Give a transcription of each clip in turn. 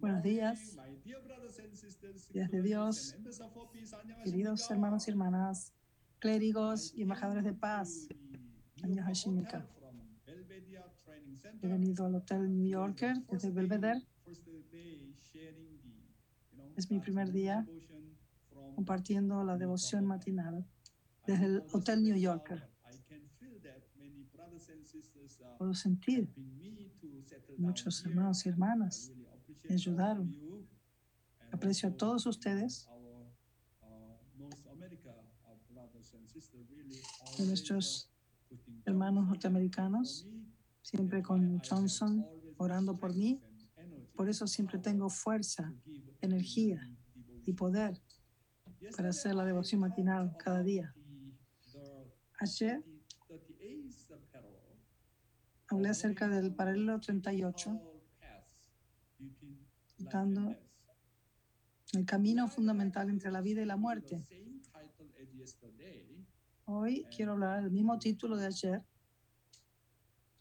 Buenos días, días de Dios, queridos hermanos y hermanas, clérigos y embajadores de paz. He venido al Hotel New Yorker desde Belvedere. Es mi primer día compartiendo la devoción matinal desde el Hotel New Yorker. Puedo sentir muchos hermanos y hermanas me ayudaron. Aprecio a todos ustedes, nuestros hermanos norteamericanos, siempre con Johnson orando por mí. Por eso siempre tengo fuerza, energía y poder para hacer la devoción matinal cada día. Ayer hablé acerca del paralelo 38, dando el camino fundamental entre la vida y la muerte. Hoy quiero hablar del mismo título de ayer,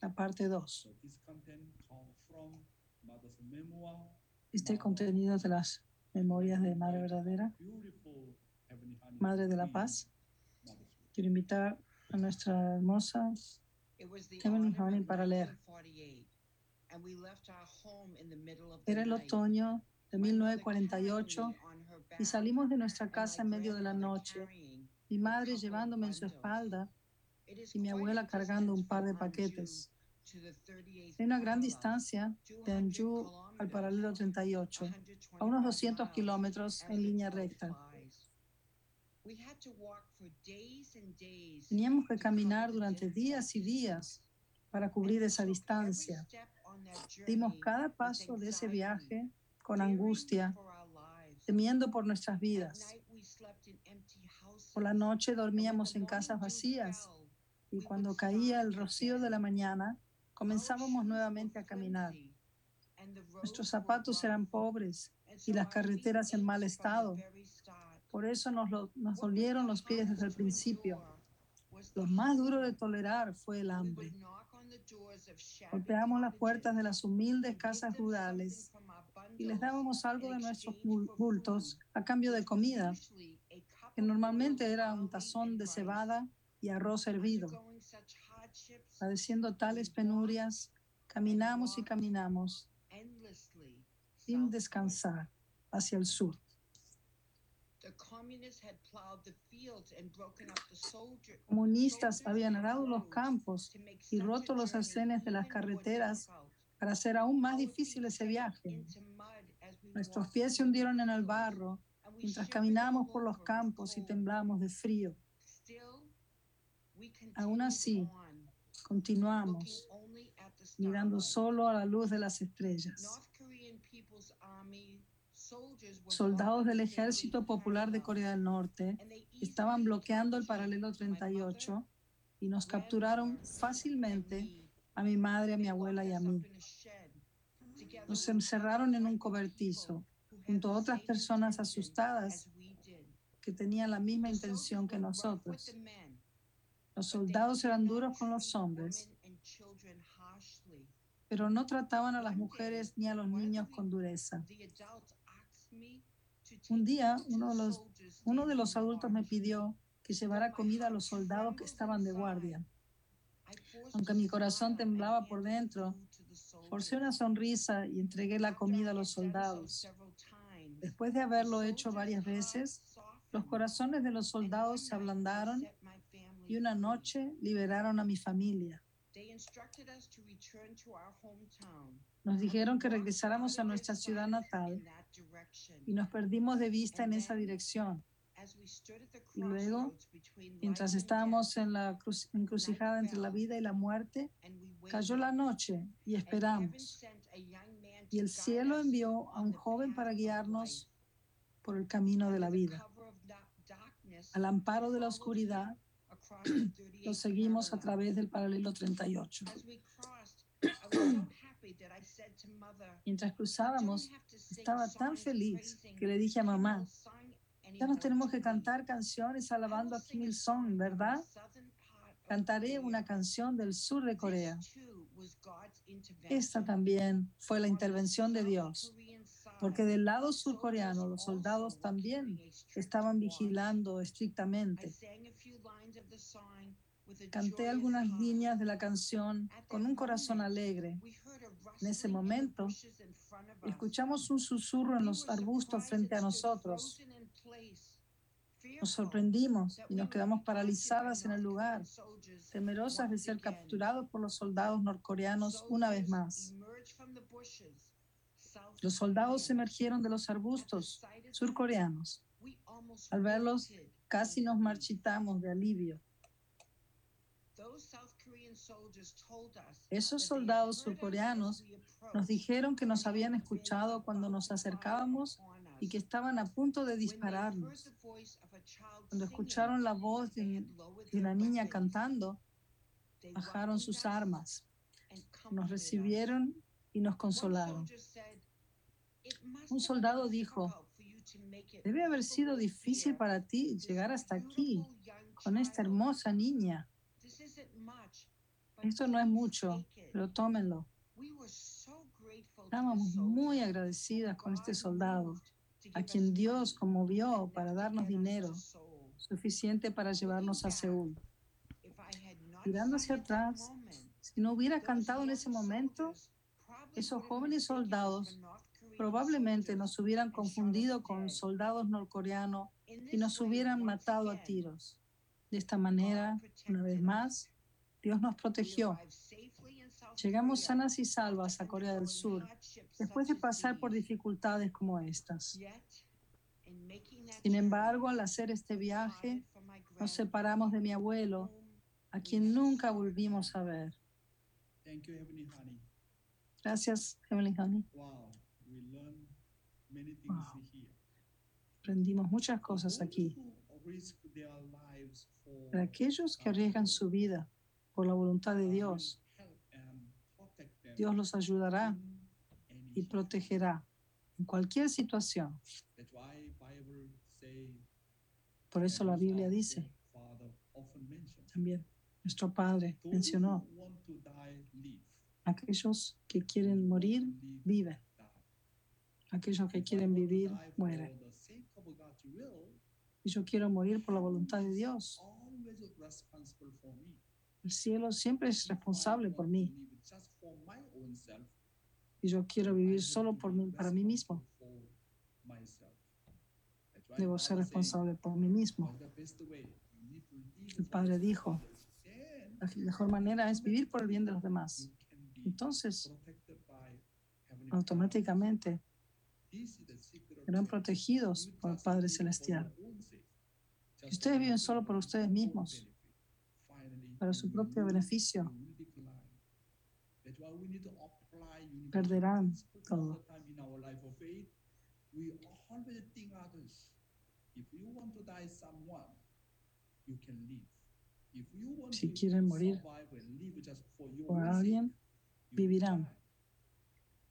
la parte 2. Este contenido de las memorias de Madre Verdadera, Madre de la Paz. Quiero invitar a nuestra hermosa Heavenly Honey para leer. Era el otoño de 1948 y salimos de nuestra casa en medio de la noche, mi madre llevándome en su espalda y mi abuela cargando un par de paquetes. En una gran distancia de Anju al paralelo 38, a unos 200 kilómetros en línea recta. Teníamos que caminar durante días y días para cubrir esa distancia. Dimos cada paso de ese viaje con angustia, temiendo por nuestras vidas. Por la noche dormíamos en casas vacías y cuando caía el rocío de la mañana, comenzábamos nuevamente a caminar. Nuestros zapatos eran pobres y las carreteras en mal estado. Por eso nos, nos dolieron los pies desde el principio. Lo más duro de tolerar fue el hambre. Golpeamos las puertas de las humildes casas rurales y les dábamos algo de nuestros bultos a cambio de comida, que normalmente era un tazón de cebada y arroz hervido. Padeciendo tales penurias, caminamos y caminamos sin descansar hacia el sur. Comunistas habían arado los campos y roto los arcenes de las carreteras para hacer aún más difícil ese viaje. Nuestros pies se hundieron en el barro mientras caminamos por los campos y temblamos de frío. Aún así, continuamos mirando solo a la luz de las estrellas. Soldados del Ejército Popular de Corea del Norte estaban bloqueando el paralelo 38 y nos capturaron fácilmente a mi madre, a mi abuela y a mí. Nos encerraron en un cobertizo junto a otras personas asustadas que tenían la misma intención que nosotros. Los soldados eran duros con los hombres, pero no trataban a las mujeres ni a los niños con dureza. Un día, uno de, los, uno de los adultos me pidió que llevara comida a los soldados que estaban de guardia. Aunque mi corazón temblaba por dentro, forcé una sonrisa y entregué la comida a los soldados. Después de haberlo hecho varias veces, los corazones de los soldados se ablandaron y una noche liberaron a mi familia. Nos dijeron que regresáramos a nuestra ciudad natal y nos perdimos de vista en esa dirección. Y luego, mientras estábamos en la encrucijada entre la vida y la muerte, cayó la noche y esperamos. Y el cielo envió a un joven para guiarnos por el camino de la vida. Al amparo de la oscuridad, lo seguimos a través del paralelo 38. Mientras cruzábamos, estaba tan feliz que le dije a mamá, ya no tenemos que cantar canciones alabando a Kim Il-sung, ¿verdad? Cantaré una canción del sur de Corea. Esta también fue la intervención de Dios, porque del lado surcoreano los soldados también estaban vigilando estrictamente. Canté algunas líneas de la canción con un corazón alegre. En ese momento, escuchamos un susurro en los arbustos frente a nosotros. Nos sorprendimos y nos quedamos paralizadas en el lugar, temerosas de ser capturados por los soldados norcoreanos una vez más. Los soldados emergieron de los arbustos surcoreanos. Al verlos, casi nos marchitamos de alivio. Esos soldados surcoreanos nos dijeron que nos habían escuchado cuando nos acercábamos y que estaban a punto de dispararnos. Cuando escucharon la voz de, una niña cantando, bajaron sus armas, nos recibieron y nos consolaron. Un soldado dijo, debe haber sido difícil para ti llegar hasta aquí con esta hermosa niña. Esto no es mucho, pero tómenlo. Estábamos muy agradecidas con este soldado, a quien Dios conmovió para darnos dinero suficiente para llevarnos a Seúl. Mirando hacia atrás, si no hubiera cantado en ese momento, esos jóvenes soldados probablemente nos hubieran confundido con soldados norcoreanos y nos hubieran matado a tiros. De esta manera, una vez más, Dios nos protegió. Llegamos sanas y salvas a Corea del Sur después de pasar por dificultades como estas. Sin embargo, al hacer este viaje, nos separamos de mi abuelo, a quien nunca volvimos a ver. Gracias, Heavenly Honey. Aprendimos muchas cosas aquí. Para aquellos que arriesgan su vida por la voluntad de Dios, Dios los ayudará y protegerá en cualquier situación. Por eso la Biblia dice, también nuestro Padre mencionó, aquellos que quieren morir, viven. Aquellos que quieren vivir, mueren. Y yo quiero morir por la voluntad de Dios. El cielo siempre es responsable por mí. Y yo quiero vivir solo por mí, para mí mismo. Debo ser responsable por mí mismo. El Padre dijo, la mejor manera es vivir por el bien de los demás. Entonces, automáticamente serán protegidos por el Padre Celestial. Ustedes viven solo por ustedes mismos, para su propio beneficio, perderán todo. Si quieren morir por alguien, vivirán.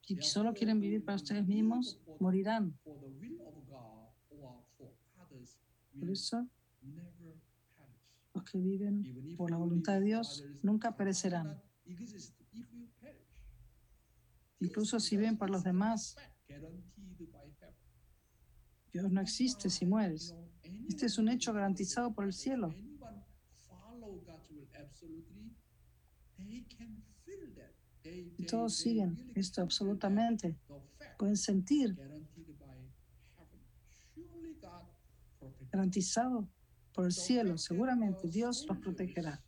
Si solo quieren vivir para ustedes mismos, morirán. Por eso, los que viven por la voluntad de Dios nunca perecerán. Incluso si viven por los demás, Dios no existe si mueres. Este es un hecho garantizado por el cielo. Y todos siguen esto absolutamente. Pueden sentir garantizado por el cielo. Seguramente Dios los protegerá.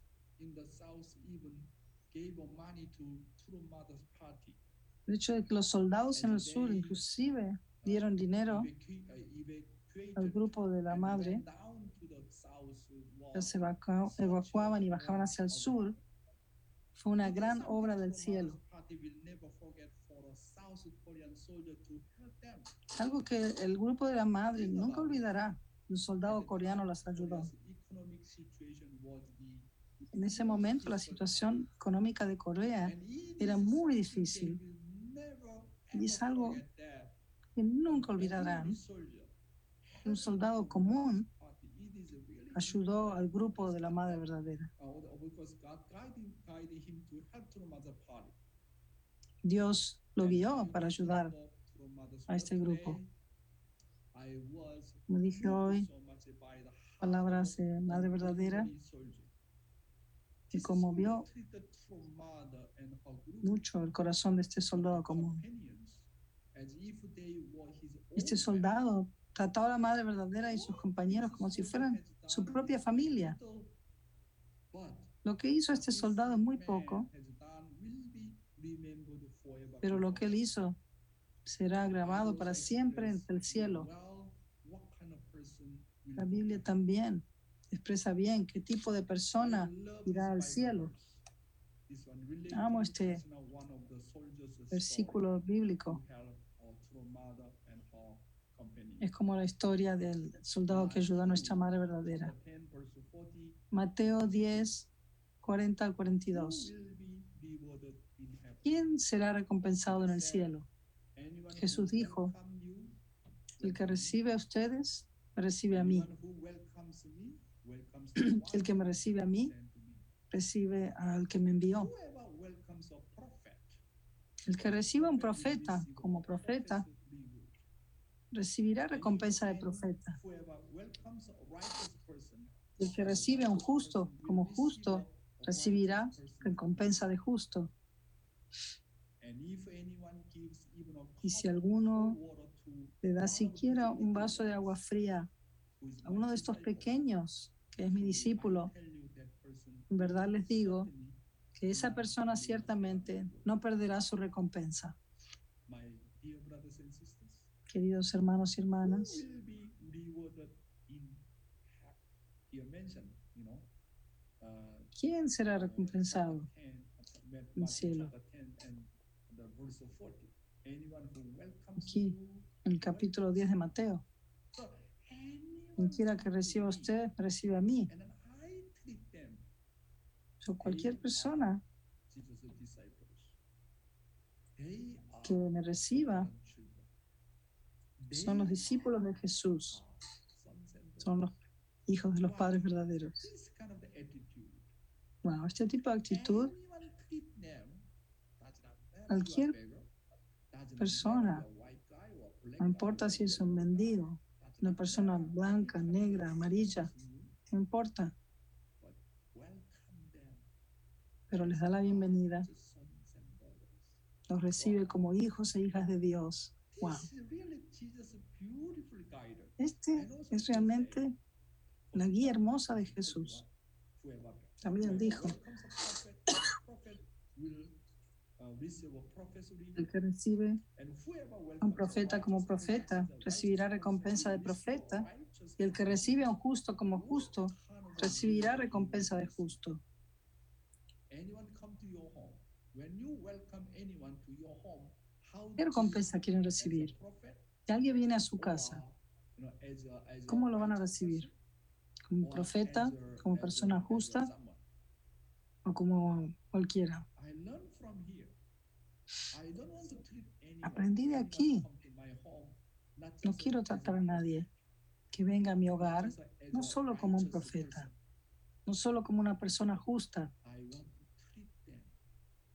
El hecho de que los soldados en el sur inclusive dieron dinero al grupo de la madre, se evacuaban y bajaban hacia el sur, fue una gran obra del cielo. Algo que el grupo de la madre nunca olvidará. Un soldado coreano las ayudó. En ese momento la situación económica de Corea era muy difícil. Y es algo que nunca olvidarán. Un soldado común ayudó al grupo de la Madre Verdadera. Dios lo guió para ayudar. a este grupo. Como dije hoy, palabras de Madre Verdadera, que conmovió mucho el corazón de este soldado común. Este soldado trataba a la Madre Verdadera y sus compañeros como si fueran su propia familia. Lo que hizo este soldado es muy poco, pero lo que él hizo será grabado para siempre entre el cielo. La Biblia también expresa bien qué tipo de persona irá al cielo. Amo este versículo bíblico. Es como la historia del soldado que ayudó a nuestra Madre Verdadera. Mateo 10, 40 al 42. ¿Quién será recompensado en el cielo? Jesús dijo, El que recibe a ustedes, recibe a mí. El que me recibe a mí, recibe al que me envió. El que reciba a un profeta como profeta, recibirá recompensa de profeta. El que recibe a un justo como justo, recibirá recompensa de justo. Y si alguno le da siquiera un vaso de agua fría a uno de estos pequeños, que es mi discípulo, en verdad les digo que esa persona ciertamente no perderá su recompensa. Queridos hermanos y hermanas, ¿quién será recompensado en el cielo? Aquí, el capítulo 10 de Mateo. Quien que reciba a usted, recibe a mí. O cualquier persona que me reciba son los discípulos de Jesús, son los hijos de los padres verdaderos. Bueno, este tipo de actitud, cualquier persona, no importa si es un mendigo, una persona blanca, negra, amarilla, no importa, pero les da la bienvenida, los recibe como hijos e hijas de Dios. Wow. Este es realmente la guía hermosa de Jesús. También dijo, el que recibe a un profeta como profeta recibirá recompensa de profeta, y el que recibe a un justo como justo recibirá recompensa de justo. ¿Qué recompensa quieren recibir? Si alguien viene a su casa, ¿cómo lo van a recibir? ¿Como profeta? ¿Como persona justa? ¿O como cualquiera? Aprendí de aquí. No quiero tratar a nadie que venga a mi hogar no solo como un profeta, no solo como una persona justa.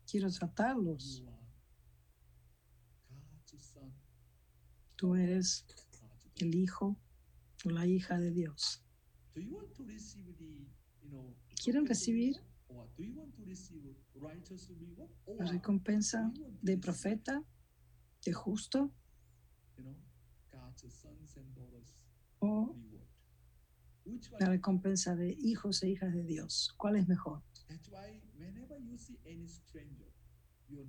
Quiero tratarlos. Tú eres el hijo o la hija de Dios. ¿Quieren recibir la recompensa de profeta, de justo. O la recompensa de hijos e hijas de Dios? ¿Cuál es mejor?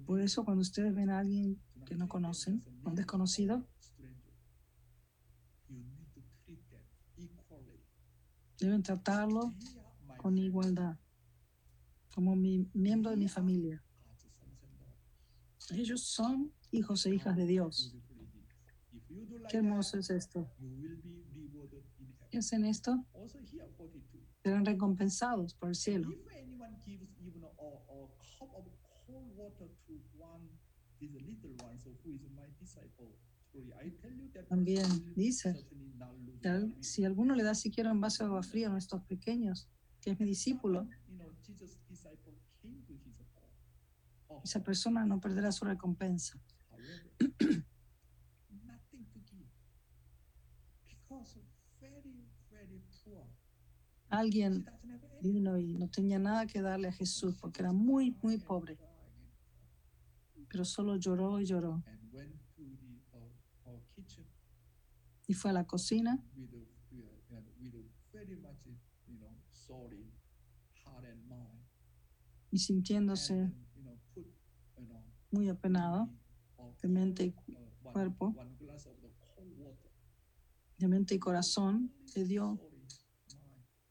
Por eso cuando ustedes ven a alguien que no conocen, un desconocido, deben tratarlo con igualdad, como mi miembro de mi familia. Ellos son hijos e hijas de Dios. Qué hermoso es esto. Si hacen esto, serán recompensados por el cielo. También dice, Si al- Si alguno le da siquiera un vaso de agua fría a estos pequeños, que es mi discípulo, esa persona no perderá su recompensa. Alguien vino y no tenía nada que darle a Jesús porque era muy, muy pobre, pero solo lloró y lloró. Y fue a la cocina y sintiéndose muy apenado de mente y cuerpo. de mente y corazón, le dio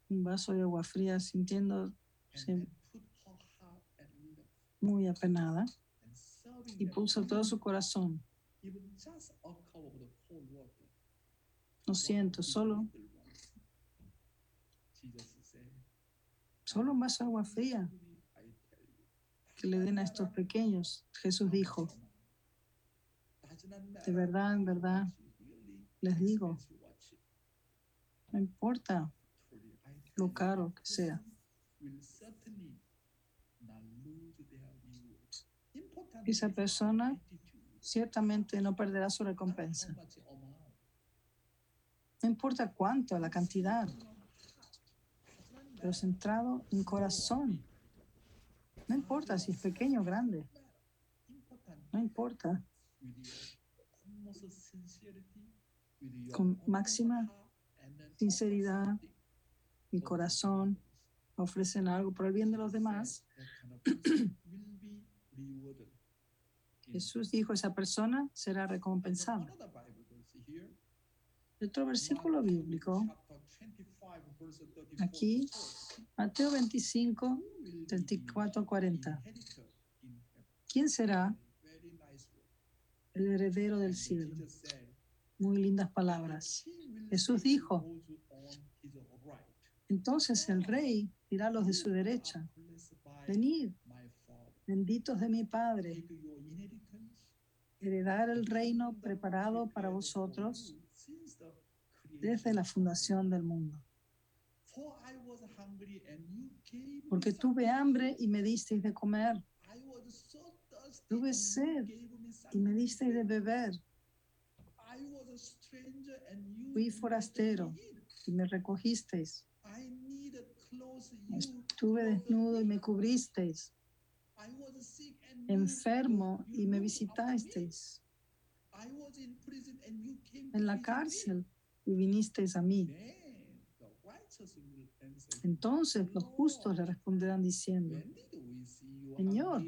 un vaso de agua fría sintiéndose muy apenada y puso todo su corazón. Lo siento, solo, solo un vaso de agua fría le den a estos pequeños. Jesús dijo, de verdad, en verdad, les digo, no importa lo caro que sea. Esa persona ciertamente no perderá su recompensa. No importa cuánto, la cantidad, pero centrado en corazón. No importa si es pequeño o grande, no importa. Con máxima sinceridad Mi corazón ofrecen algo por el bien de los demás. Jesús dijo, esa persona será recompensada. Otro versículo bíblico, aquí, Mateo 25, 34 a 40. ¿Quién será el heredero del cielo? Muy lindas palabras. Jesús dijo, entonces el rey dirá a los de su derecha, venid, benditos de mi Padre, heredar el reino preparado para vosotros desde la fundación del mundo. Porque tuve hambre y me disteis de comer, tuve sed y me disteis de beber, fui forastero y me recogisteis, estuve desnudo y me cubristeis, enfermo y me visitasteis, en la cárcel y vinisteis a mí. Entonces los justos le responderán diciendo, Señor,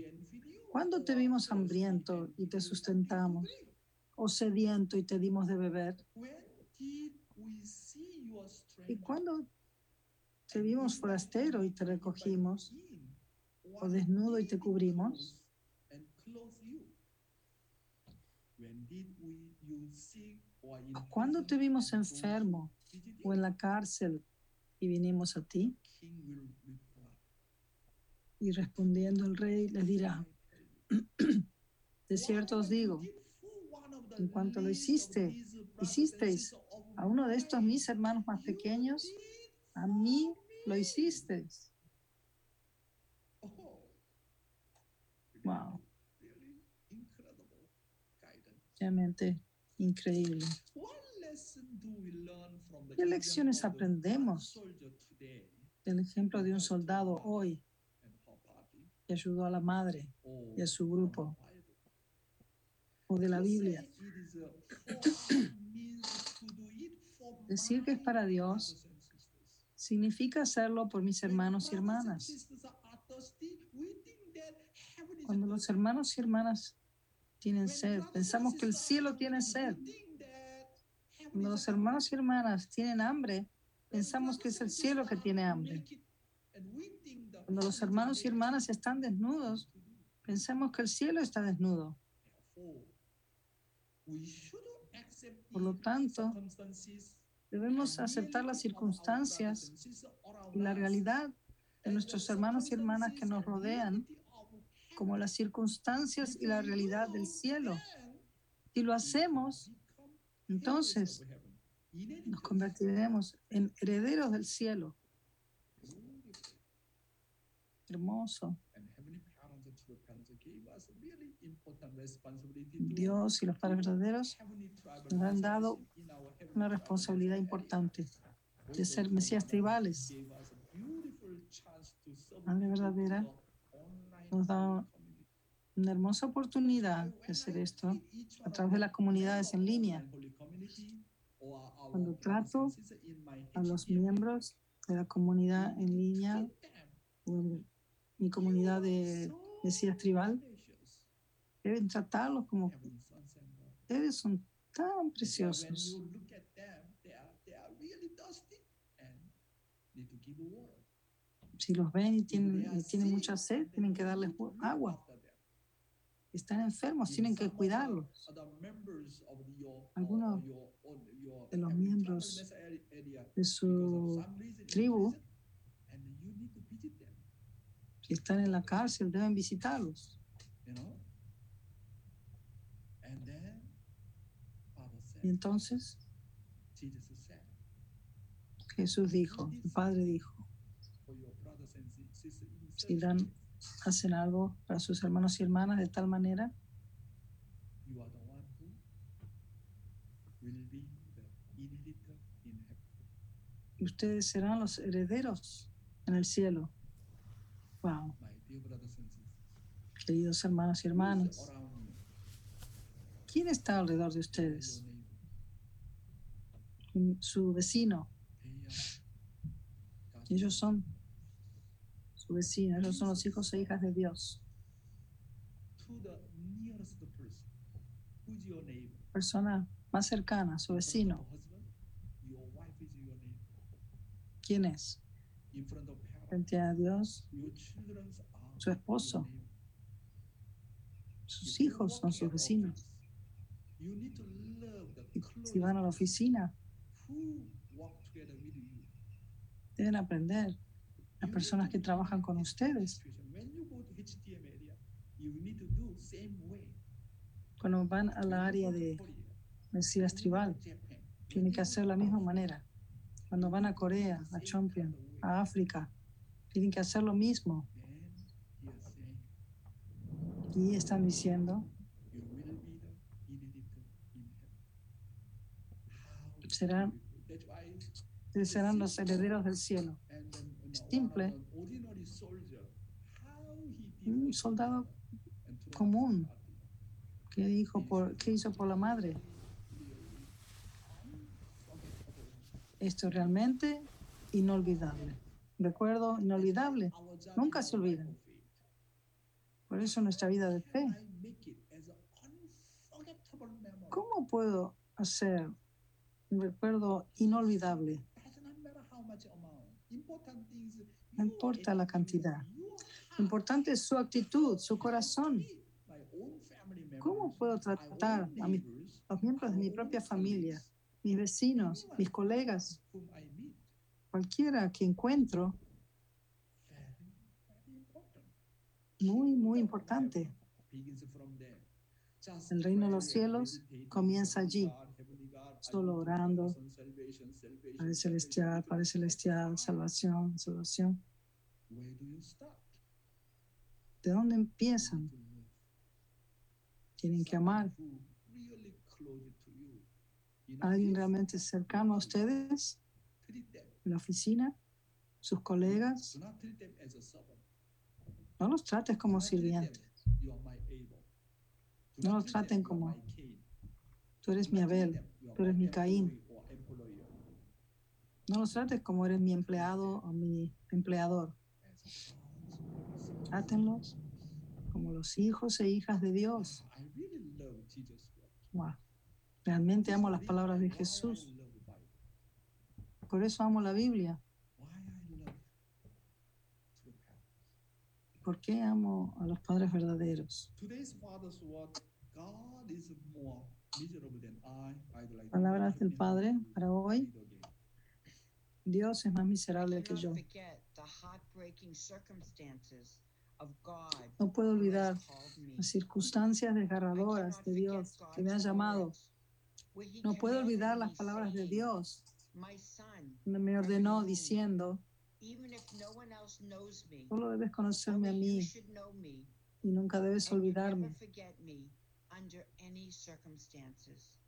¿cuándo te vimos hambriento y te sustentamos? ¿O sediento y te dimos de beber? ¿Y cuándo te vimos forastero y te recogimos? ¿O desnudo y te cubrimos? ¿Cuándo te vimos enfermo o en la cárcel y vinimos a ti? Y respondiendo el rey les dirá, de cierto os digo, en cuanto lo hiciste, hicisteis a uno de estos mis hermanos más pequeños, a mí lo hicisteis. Wow, realmente increíble. ¿Qué lecciones aprendemos El ejemplo de un soldado hoy que ayudó a la madre y a su grupo? o de la Biblia. Decir que es para Dios Significa hacerlo por mis hermanos y hermanas. Cuando los hermanos y hermanas tienen sed, pensamos que el cielo tiene sed. Cuando los hermanos y hermanas tienen hambre, pensamos que es el cielo que tiene hambre. Cuando los hermanos y hermanas están desnudos, pensamos que el cielo está desnudo. Por lo tanto, Debemos aceptar las circunstancias y la realidad de nuestros hermanos y hermanas que nos rodean como las circunstancias y la realidad del cielo. Si lo hacemos, Entonces nos convertiremos en herederos del cielo. Hermoso. Dios y los padres verdaderos nos han dado una responsabilidad importante de ser mesías tribales. Madre verdadera nos da una hermosa oportunidad de hacer esto a través de las comunidades en línea. Cuando trato a los miembros de la comunidad en línea mi comunidad de Mesías tribal, deben tratarlos como ustedes son tan preciosos. Si los ven y tienen, y tienen mucha sed, tienen que darles agua. Están enfermos, tienen que cuidarlos. Algunos de los miembros de su tribu están en la cárcel deben visitarlos. Y entonces Jesús dijo, el Padre dijo, si dan, hacen algo para sus hermanos y hermanas de tal manera, ustedes serán los herederos en el cielo. Wow. Queridos hermanos y hermanas, ¿quién está alrededor de ustedes? Su vecino. Ellos son su vecino, ellos son los hijos e hijas de Dios. Persona más cercana, su vecino. ¿Quién es? Frente a Dios, su esposo. Sus hijos son sus vecinos. Si van a la oficina, deben aprender las personas que trabajan con ustedes. Cuando van a la área de Mesías tribal, tienen que hacer la misma manera. Cuando van a Corea, a Champion, a África, tienen que hacer lo mismo. Y están diciendo, serán, serán los herederos del cielo. Simple. Un soldado común que dijo por, ¿qué hizo por la madre? Esto realmente inolvidable. Recuerdo inolvidable. Nunca se olvidan. Por eso nuestra vida de fe. ¿Cómo puedo hacer un recuerdo inolvidable? No importa la cantidad. Lo importante es su actitud, su corazón. ¿Cómo puedo tratar a los miembros de mi propia familia, mis vecinos, mis colegas, cualquiera que encuentro? Muy, muy importante. El reino de los cielos comienza allí, solo orando, Padre Celestial, Padre Celestial, salvación, salvación. ¿De dónde empiezan? Tienen que amar alguien realmente cercano a ustedes, en la oficina, sus colegas. No los trates como sirvientes. No los traten como tú eres mi Abel, tú eres mi Caín. No los trates como eres mi empleado o mi empleador. Trátenlos como los hijos e hijas de Dios. Wow. Realmente amo las palabras de Jesús. Por eso amo la Biblia. ¿Por qué amo a los padres verdaderos? Palabras del Padre para hoy. Dios es más miserable que yo. No puedo olvidar las circunstancias desgarradoras de Dios que me ha llamado No puedo olvidar las palabras de Dios. Me ordenó diciendo, solo debes conocerme a mí y nunca debes olvidarme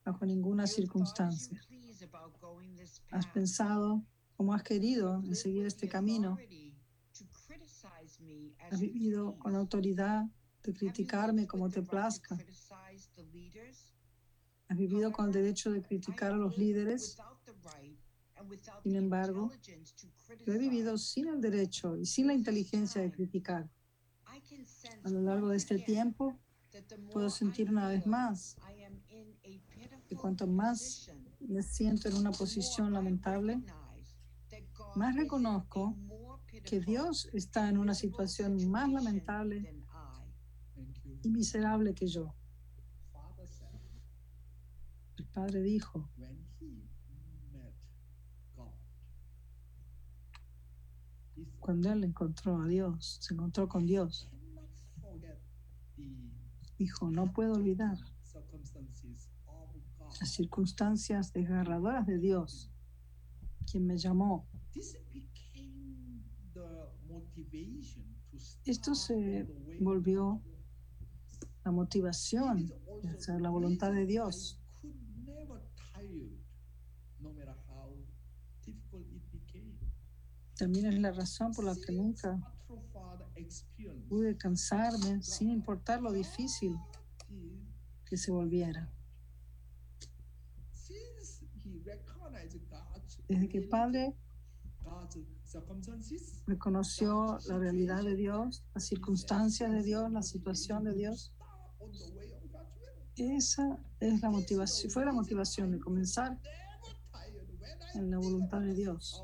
bajo ninguna circunstancia. Has pensado cómo has querido en seguir este camino. Has vivido con autoridad de criticarme como te plazca. Has vivido con el derecho de criticar a los líderes. Sin embargo, yo he vivido sin el derecho y sin la inteligencia de criticar. A lo largo de este tiempo, puedo sentir una vez más que cuanto más me siento en una posición lamentable, más reconozco que Dios está en una situación más lamentable y miserable que yo. El Padre dijo, cuando él encontró a Dios, se encontró con Dios, dijo, no puedo olvidar las circunstancias desgarradoras de Dios, quien me llamó. Esto se volvió la motivación de hacer la voluntad de Dios. También es la razón por la que nunca pude cansarme sin importar lo difícil que se volviera. Desde que Padre reconoció la realidad de Dios, las circunstancias de Dios, la situación de Dios, esa es la motivación, fue la motivación de comenzar en la voluntad de Dios.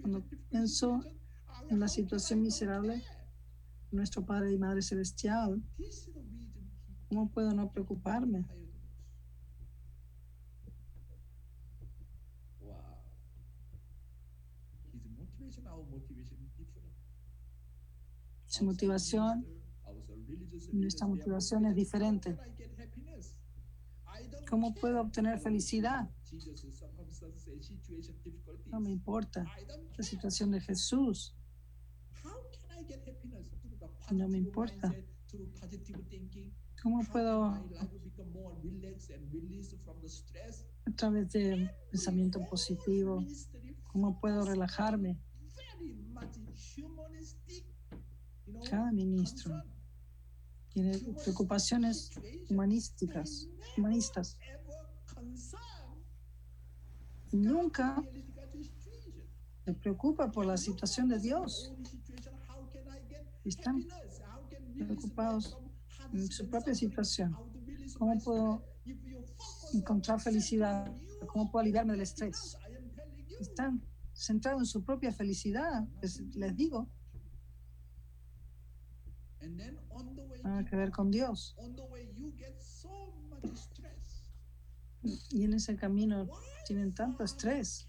Cuando pienso en la situación miserable, nuestro Padre y Madre Celestial, ¿cómo puedo no preocuparme? Su motivación, nuestra motivación es diferente. ¿Cómo puedo obtener felicidad? No me importa la situación de Jesús. No me importa. ¿Cómo puedo, a través de pensamiento positivo, cómo puedo relajarme? Cada ministro tiene preocupaciones humanísticas, humanistas. Nunca se preocupa por la situación de Dios. Están preocupados en su propia situación. ¿Cómo puedo encontrar felicidad? ¿Cómo puedo aliviarme del estrés? Están centrados en su propia felicidad, les digo. Nada que ver con Dios. Y en ese camino tienen tanto estrés.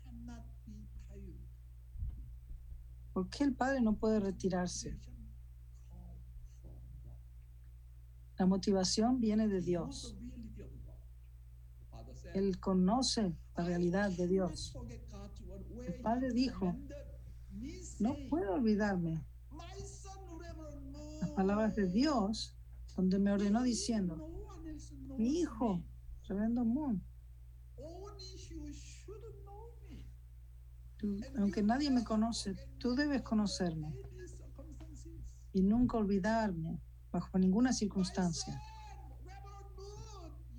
¿Por qué el Padre no puede retirarse? La motivación viene de Dios. Él conoce la realidad de Dios. El Padre dijo, no puedo olvidarme las palabras de Dios, donde me ordenó diciendo, mi hijo, Reverendo Moon, aunque nadie me conoce, tú debes conocerme y nunca olvidarme bajo ninguna circunstancia.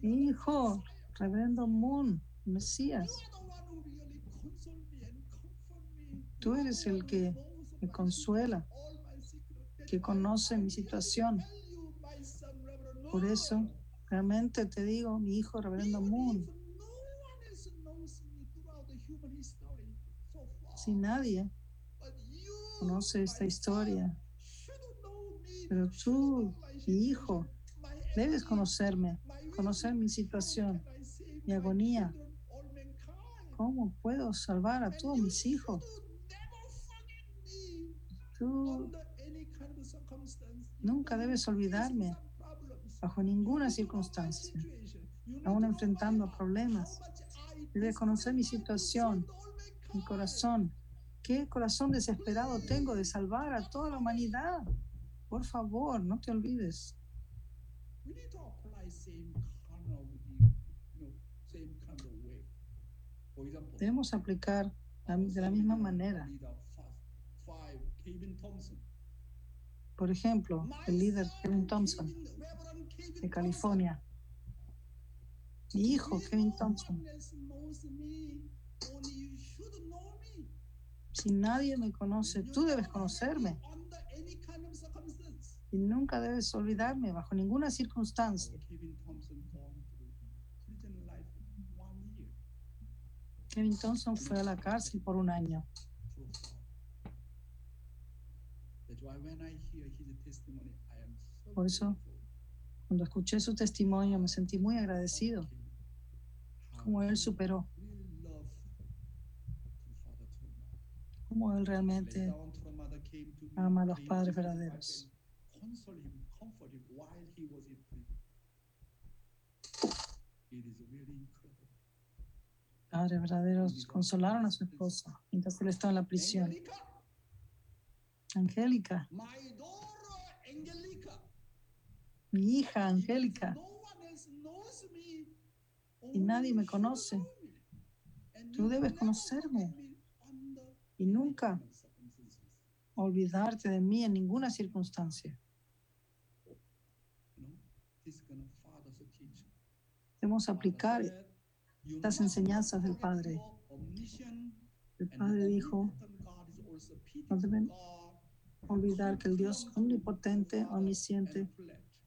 Hijo, Reverendo Moon, Mesías, tú eres el que me consuela que conoce mi situación. Por eso, realmente te digo, mi hijo, Reverendo Moon, si nadie conoce esta historia, pero tú, mi hijo, debes conocerme, conocer mi situación, mi agonía. ¿Cómo puedo salvar a todos mis hijos? Tú Nunca debes olvidarme bajo ninguna circunstancia. aún enfrentando problemas. Debes conocer mi situación, mi corazón. ¿Qué corazón desesperado tengo de salvar a toda la humanidad? Por favor, no te olvides. Debemos aplicar de la misma manera. Por ejemplo, el líder Kevin Thompson de California. Mi hijo Kevin Thompson. Si nadie me conoce, tú debes conocerme. Y nunca debes olvidarme bajo ninguna circunstancia. Kevin Thompson fue a la cárcel por un año. Por eso. Cuando escuché su testimonio me sentí muy agradecido como él superó, como él realmente ama a los padres verdaderos. Console him, comfort him while he was in prison. It is really incredible. padres verdaderos consolaron a su esposa mientras él estaba en la prisión. Angelica, Angélica, mi hija Angélica, y nadie me conoce. Tú debes conocerme. y nunca olvidarte de mí en ninguna circunstancia. Debemos aplicar estas enseñanzas del Padre. El Padre dijo, no deben olvidar que el Dios omnipotente, omnisciente,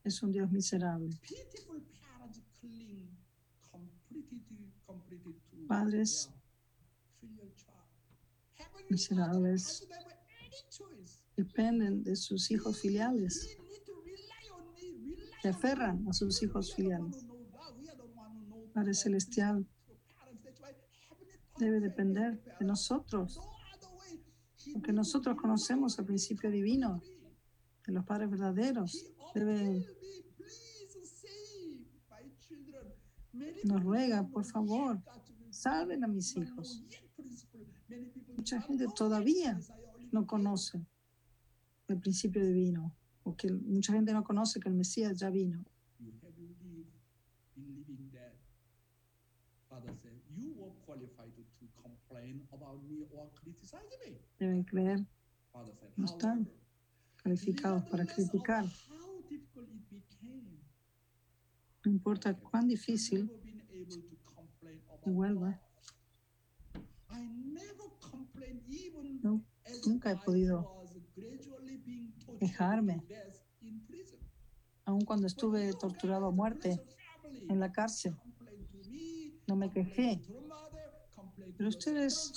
es un Dios miserable. Padres miserables dependen de sus hijos filiales, se aferran a sus hijos filiales. Padre Celestial debe depender de nosotros, porque nosotros conocemos el principio divino de los padres verdaderos. Debe, nos ruega, por favor, salven a mis hijos. Mucha gente todavía no conoce el principio divino, o que mucha gente no conoce que el Mesías ya vino. Deben creer. No están "However, calificados para of criticar. No importa cuán difícil se vuelva, No, nunca he podido prison. aun cuando estuve torturado a muerte en la cárcel. No me quejé. Pero ustedes,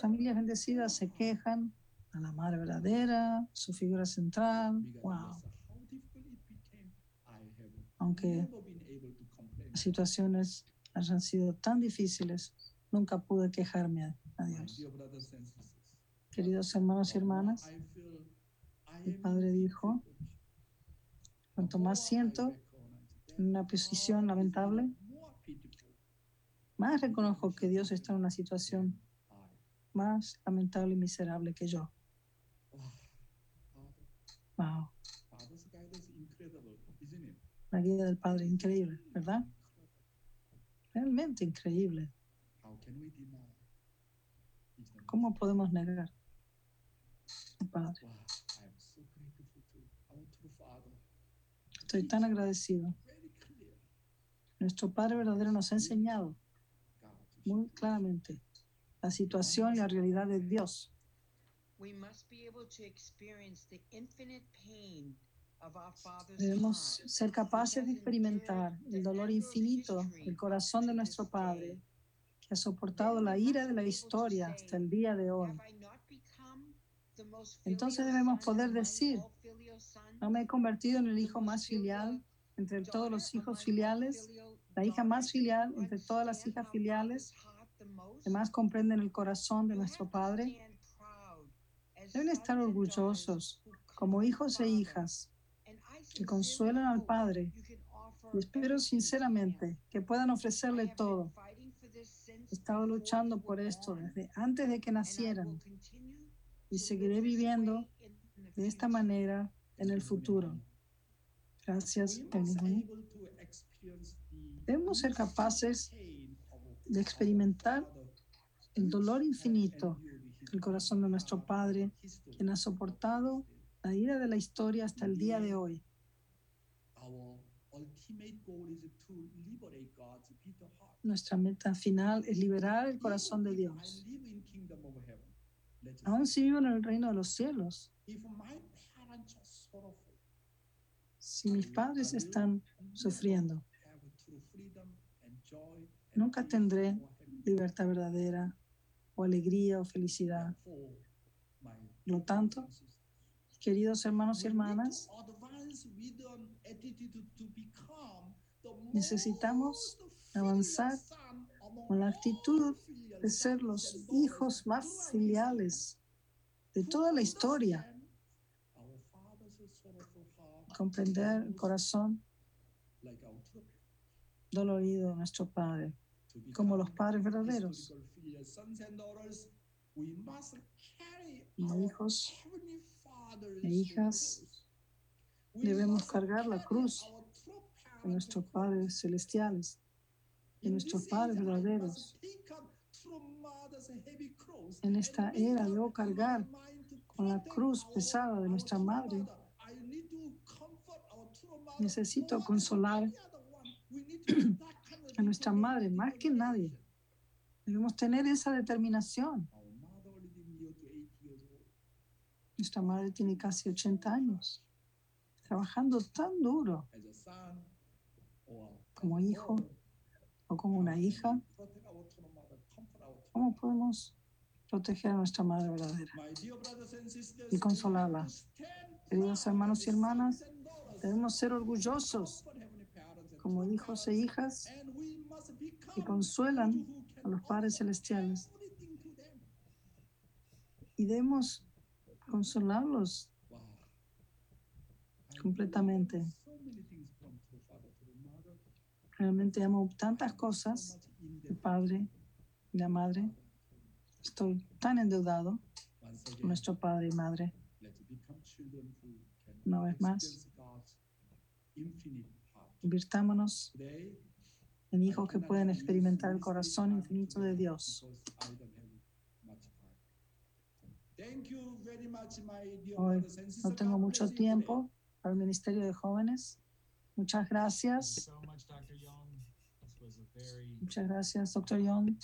familias bendecidas, se quejan a la madre verdadera, su figura central. Wow. Aunque las situaciones hayan sido tan difíciles, nunca pude quejarme a Dios. Queridos hermanos y hermanas, el Padre dijo, cuanto más siento en una posición lamentable, más reconozco que Dios está en una situación más lamentable y miserable que yo. Wow. La guía del Padre, increíble, ¿verdad? Realmente increíble. ¿Cómo podemos negar al Padre? Estoy tan agradecido. Nuestro Padre verdadero nos ha enseñado muy claramente la situación y la realidad de Dios. We must be able to experience the infinite pain of our Father's Debemos ser capaces de experimentar el dolor infinito del corazón de nuestro Padre, que ha soportado la ira de la historia hasta el día de hoy. Entonces debemos poder decir? No me he convertido en el hijo más filial entre todos los hijos filiales, filial la hija más filial entre todas las hijas filiales, que más comprenden el corazón de nuestro Padre. Deben estar orgullosos como hijos e hijas que consuelan al Padre. Y espero sinceramente que puedan ofrecerle todo. He estado luchando por esto desde antes de que nacieran y seguiré viviendo de esta manera en el futuro. Gracias. Debemos ser capaces de experimentar el dolor infinito del corazón de nuestro Padre, quien ha soportado la ira de la historia hasta el día de hoy. Nuestra meta final es liberar el corazón de Dios. Aún si vivo en el reino de los cielos, si mis padres están sufriendo, nunca tendré libertad verdadera o alegría o felicidad. Lo tanto, queridos hermanos y hermanas, necesitamos avanzar con la actitud de ser los hijos más filiales de toda la historia, comprender el corazón dolorido de nuestro Padre, como los padres verdaderos. Como hijos e hijas, debemos cargar la cruz de nuestros padres celestiales, de nuestros padres verdaderos. En esta era debo cargar con la cruz pesada de nuestra madre. Necesito consolar a nuestra madre más que nadie. Debemos tener esa determinación. Nuestra madre tiene casi 80 años, trabajando tan duro como hijo o como una hija. ¿Cómo podemos proteger a nuestra madre verdadera y consolarla? Queridos hermanos y hermanas, debemos ser orgullosos como hijos e hijas que consuelan a los padres celestiales. Y debemos consolarlos completamente. Realmente amo tantas cosas, el padre y la madre. Estoy tan endeudado con nuestro padre y madre. Una vez más, invirtámonos en hijos que pueden experimentar el corazón infinito de Dios. Hoy no tengo mucho tiempo para el Ministerio de Jóvenes. Muchas gracias. Muchas gracias, Dr. Young.